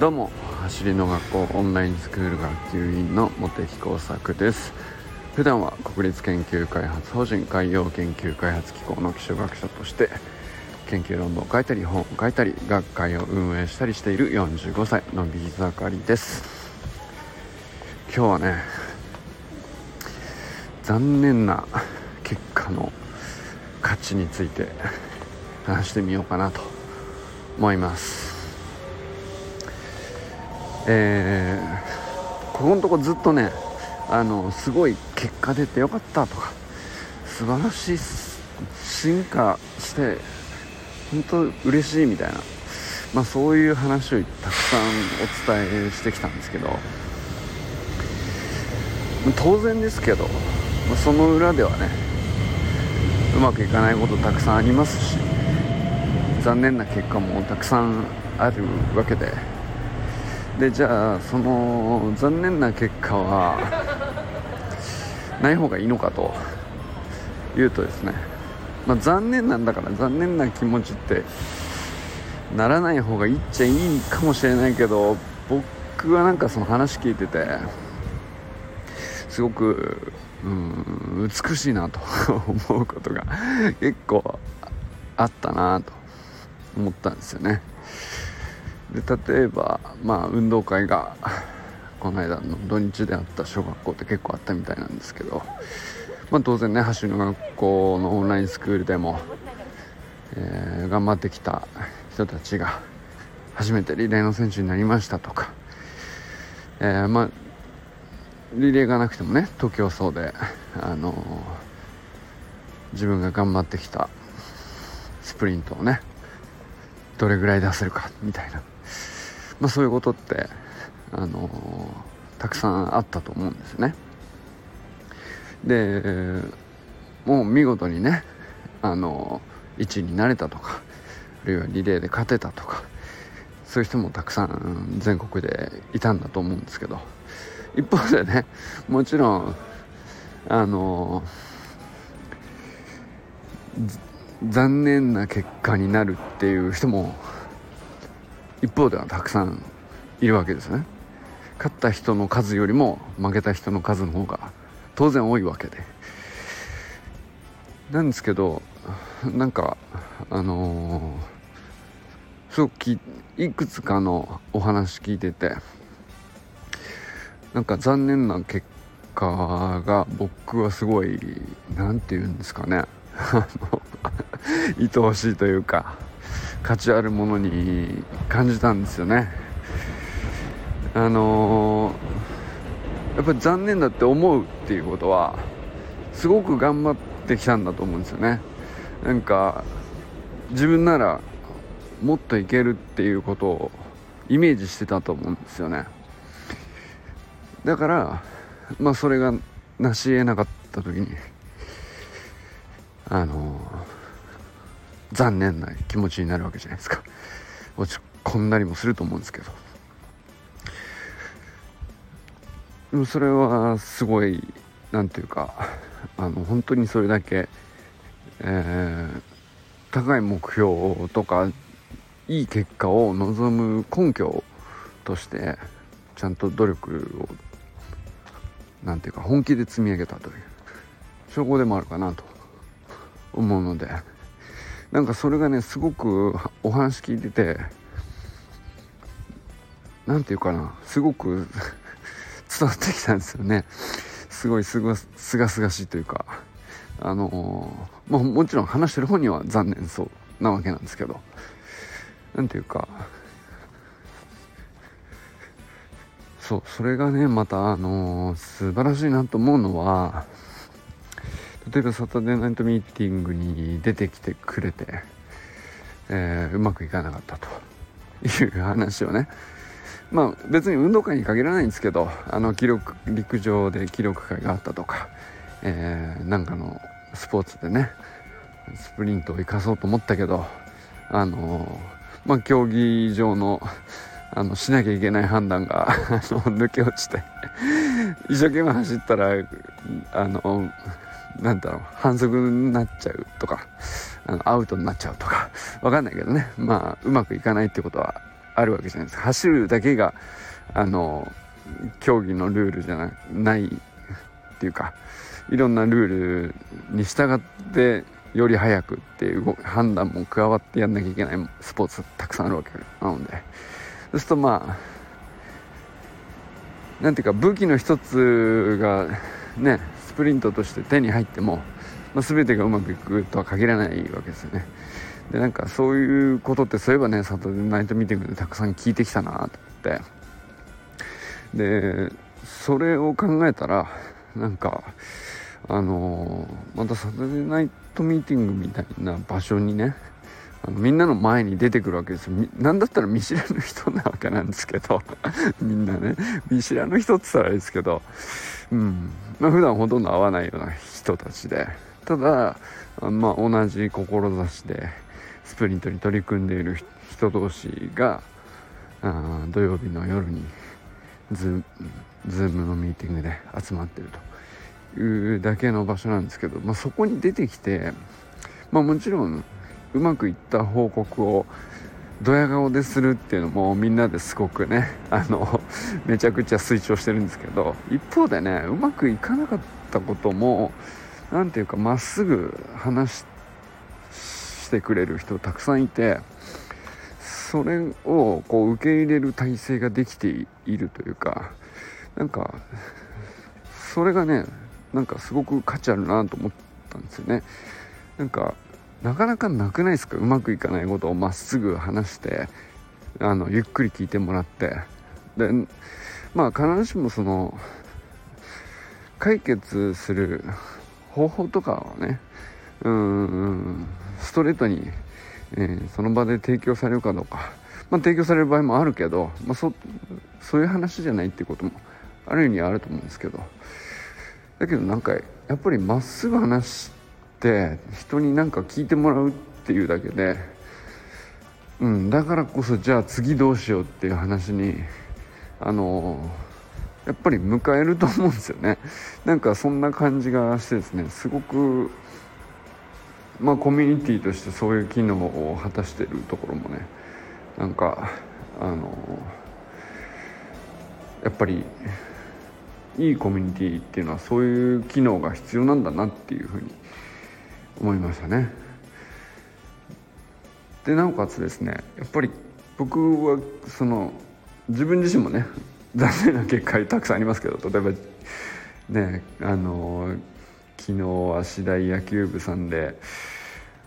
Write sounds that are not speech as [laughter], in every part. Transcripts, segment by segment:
どうも走りの学校オンラインスクール学級委員の茂木耕作です。普段は国立研究開発法人海洋研究開発機構の基礎学者として研究論文を書いたり本を書いたり学会を運営したりしている45歳のび盛りです。今日はね残念な結果の価値について話してみようかなと思います。えー、ここのとこずっとねあのすごい結果出てよかったとか素晴らしい進化して本当嬉しいみたいな、まあ、そういう話をたくさんお伝えしてきたんですけど当然ですけどその裏ではねうまくいかないことたくさんありますし残念な結果もたくさんあるわけででじゃあその残念な結果はない方がいいのかというとですね、まあ、残念なんだから残念な気持ちってならない方がいいっちゃいいかもしれないけど僕はなんかその話聞いててすごくうん美しいなと [laughs] 思うことが結構あったなと思ったんですよね。で例えばまあ運動会が [laughs] この間の土日であった小学校って結構あったみたいなんですけど、まあ、当然ね走りの学校のオンラインスクールでも、えー、頑張ってきた人たちが初めてリレーの選手になりましたとか、えー、まあリレーがなくてもね東京走で、あのー、自分が頑張ってきたスプリントをねどれぐらい出せるかみたいなまあ、そういうことって、あのー、たくさんあったと思うんですね。でもう見事にね、あのー、1位になれたとかあるいはリレーで勝てたとかそういう人もたくさん全国でいたんだと思うんですけど一方でねもちろんあのー、残念な結果になるっていう人も一方ではたくさんいるわけですね。勝った人の数よりも負けた人の数の方が当然多いわけで。なんですけどなんかあのー、すごくいくつかのお話聞いててなんか残念な結果が僕はすごい何て言うんですかね。[laughs] 愛おしいというか価値あるものに感じたんですよね。あのー、やっぱり残念だって思うっていうことはすごく頑張ってきたんだと思うんですよね。なんか自分ならもっといけるっていうことをイメージしてたと思うんですよね。だからまあそれが成し得なかった時にあのー残念な気持ちになるわけじゃないですか落ち込んだりもすると思うんですけどでもそれはすごい何て言うかあの本当にそれだけ、えー、高い目標とかいい結果を望む根拠としてちゃんと努力を何て言うか本気で積み上げたという証拠でもあるかなと思うので。なんかそれがねすごくお話聞いてて何て言うかなすごく [laughs] 伝わってきたんですよね。すごいすがすがすがしいというかあのー、まあ、もちろん話してる本には残念そうなわけなんですけど何て言うかそうそれがねまたあのー、素晴らしいなと思うのは例えばサタデーナイトミーティングに出てきてくれて、えー、うまくいかなかったと。いう話をね。まあ別に運動会に限らないんですけどあの記録陸上で記録会があったとか、えー、なんかのスポーツでねスプリントを生かそうと思ったけどあのまあ競技場のあのしなきゃいけない判断が抜け落ちて [laughs] 一生懸命走ったらあのなんだろう、反則になっちゃうとか、あのアウトになっちゃうとか、[laughs] わかんないけどね。まあ、うまくいかないってことはあるわけじゃないですか走るだけがあの競技のルールじゃなないっていうかいろんなルールに従ってより早くっていう判断も加わってやんなきゃいけないスポーツたくさんあるわけなのでそうするとまあなんていうか武器の一つがねスプリントとして手に入っても、まあ、全てがうまくいくとは限らないわけですよね。でなんかそういうことってそういえばねサタデーナイトミーティングでたくさん聞いてきたなと思って。でそれを考えたらなんかあのー、またサタデーナイトミーティングみたいな場所にねあのみんなの前に出てくるわけですよ。何だったら見知らぬ人なわけなんですけど。[laughs] みんなね。見知らぬ人って言ったらあれですけど。うん。まあ普段ほとんど会わないような人たちで。ただまあ同じ志でスプリントに取り組んでいる人同士があ土曜日の夜にズズームのミーティングで集まってるというだけの場所なんですけど、まあ、そこに出てきて、まあ、もちろんうまくいった報告をドヤ顔でするっていうのもみんなですごくねあのめちゃくちゃ推奨してるんですけど一方でねうまくいかなかったことも何ていうかまっすぐ話してくれる人たくさんいてそれをこう受け入れる体制ができているというかなんかそれがねなんかすごく価値あるなと思ったんですよね。なんかなかなかなくないですか？うまくいかないことをまっすぐ話してあのゆっくり聞いてもらって。でまあ必ずしもその解決する方法とかはねうんストレートに、えー、その場で提供されるかどうか、まあ、提供される場合もあるけど、まあ、そそういう話じゃないっていうこともある意味あると思うんですけど。だけどなんかやっぱりまっすぐ話して人に何か聞いてもらうっていうだけで、うん、だからこそじゃあ次どうしようっていう話にあのやっぱり迎えると思うんですよね。[laughs] なんかそんな感じがしてですね。すごくまあコミュニティとしてそういう機能を果たしてるところもね。なんかあのやっぱりいいコミュニティっていうのはそういう機能が必要なんだなっていうふうに思いましたね。でなおかつですねやっぱり僕はその自分自身もね [laughs] 残念な結果たくさんありますけど例えばねあの昨日芦大野球部さんで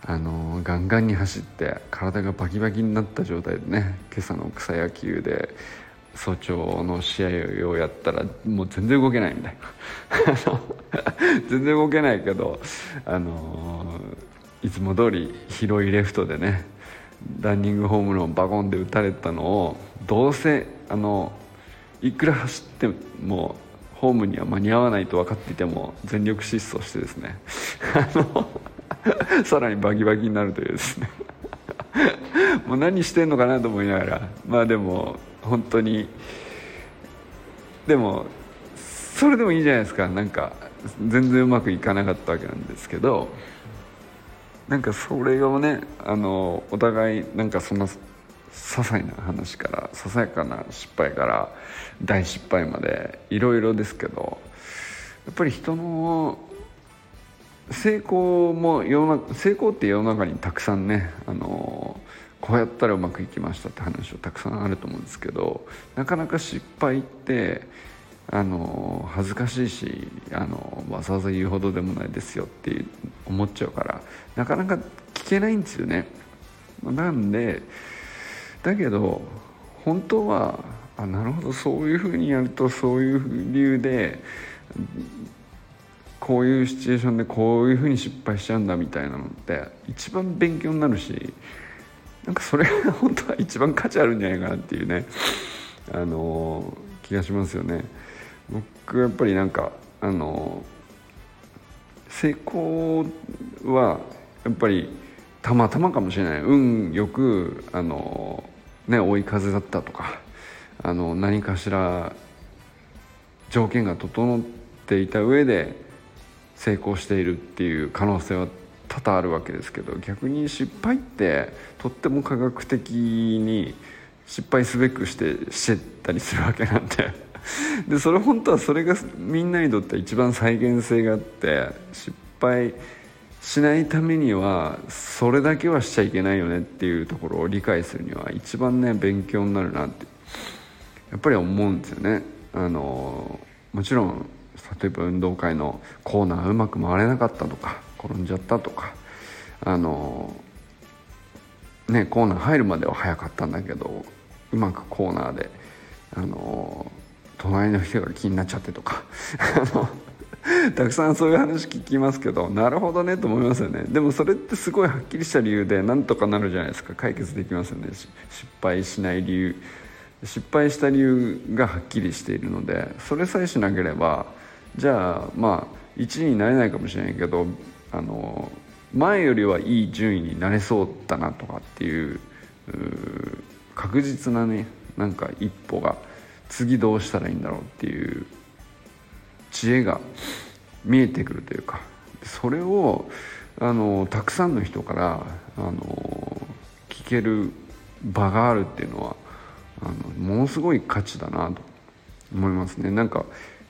あのガンガンに走って体がバキバキになった状態でね今朝の草野球で早朝の試合をやったらもう全然動けないみたいな。[laughs] 全然動けないけどあのいつも通り広いレフトでねランニングホームランバコンで打たれたのをどうせあのいくら走ってもホームには間に合わないと分かっていても全力疾走してですね。[laughs] さらにバキバキになるというですね。[laughs] もう何してんのかなと思いながらまあでも本当に。でもそれでもいいじゃないですか。なんか全然うまくいかなかったわけなんですけど。なんかそれをねあのお互いなんかそんな些細な話からささやかな失敗から大失敗までいろいろですけどやっぱり人の成功も世の中成功って世の中にたくさんねあのこうやったらうまくいきましたって話はたくさんあると思うんですけどなかなか失敗ってあの恥ずかしいしあのわざわざ言うほどでもないですよって思っちゃうからなかなか聞けないんですよね。なんでだけど本当はあなるほどそういうふうにやるとそういう理由でこういうシチュエーションでこういうふうに失敗しちゃうんだみたいなのって一番勉強になるしなんかそれが本当は一番価値あるんじゃないかなっていうねあの気がしますよね。僕やっぱりなんかあの成功はやっぱりたまたまかもしれない運よくあの、ね、追い風だったとかあの何かしら条件が整っていた上で成功しているっていう可能性は多々あるわけですけど逆に失敗ってとっても科学的に失敗すべくしてしてたりするわけなんで。[laughs] でそれ本当はそれがみんなにとって一番再現性があって失敗しないためにはそれだけはしちゃいけないよねっていうところを理解するには一番ね勉強になるなってやっぱり思うんですよね。あのもちろん例えば運動会のコーナーうまく回れなかったとか転んじゃったとかあのねコーナー入るまでは早かったんだけどうまくコーナーであの隣の人が気になっちゃってとかたくさんそういう話聞きますけどなるほどねと思いますよね。でもそれってすごいはっきりした理由でなんとかなるじゃないですか。解決できますよね。失敗しない理由。失敗した理由がはっきりしているのでそれさえしなければじゃあまあ1位になれないかもしれないけどあの前よりはいい順位になれそうだなとかっていう確実なねなんか一歩が次どうしたらいいんだろうっていう知恵が見えてくるというかそれをあのたくさんの人からあの聞ける場があるっていうのはあのものすごい価値だなと思いますね。なんか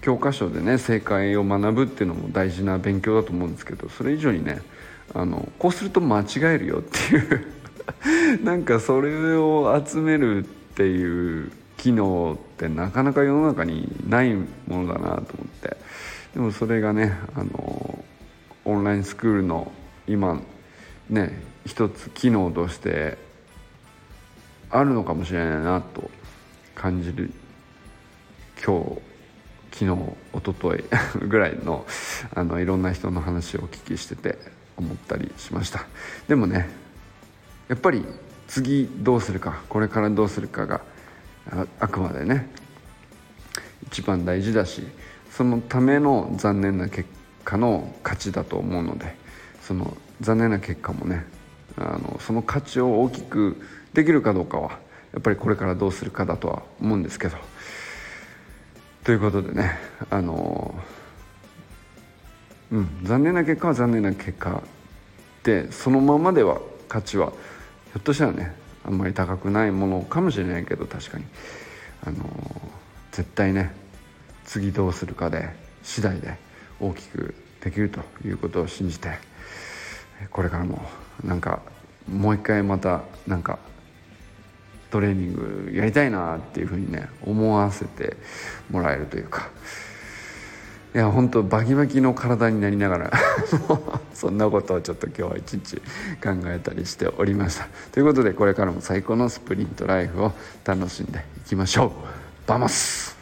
教科書でね正解を学ぶっていうのも大事な勉強だと思うんですけどそれ以上にねあのこうすると間違えるよっていう [laughs] なんかそれを集めるっていう機能ってなかなか世の中にないものだなと思って。でもそれがねあのオンラインスクールの今ね一つ機能としてあるのかもしれないなと感じる今日昨日一昨日 [laughs] ぐらいのあのいろんな人の話をお聞きしてて思ったりしました。でもねやっぱり次どうするかこれからどうするかがあくまでね一番大事だしそのための残念な結果の価値だと思うのでその残念な結果もねあのその価値を大きくできるかどうかはやっぱりこれからどうするかだとは思うんですけどということでねあのうん残念な結果は残念な結果でそのままでは価値はひょっとしたらねあんまり高くないものかもしれないけど確かに。あの絶対ね次どうするかで次第で大きくできるということを信じてこれからもなんかもう一回またなんかトレーニングやりたいなっていうふうにね思わせてもらえるというか。いや本当バキバキの体になりながら [laughs] そんなことをちょっと今日は一日考えたりしておりましたということでこれからも最高のスプリントライフを楽しんでいきましょう。バマス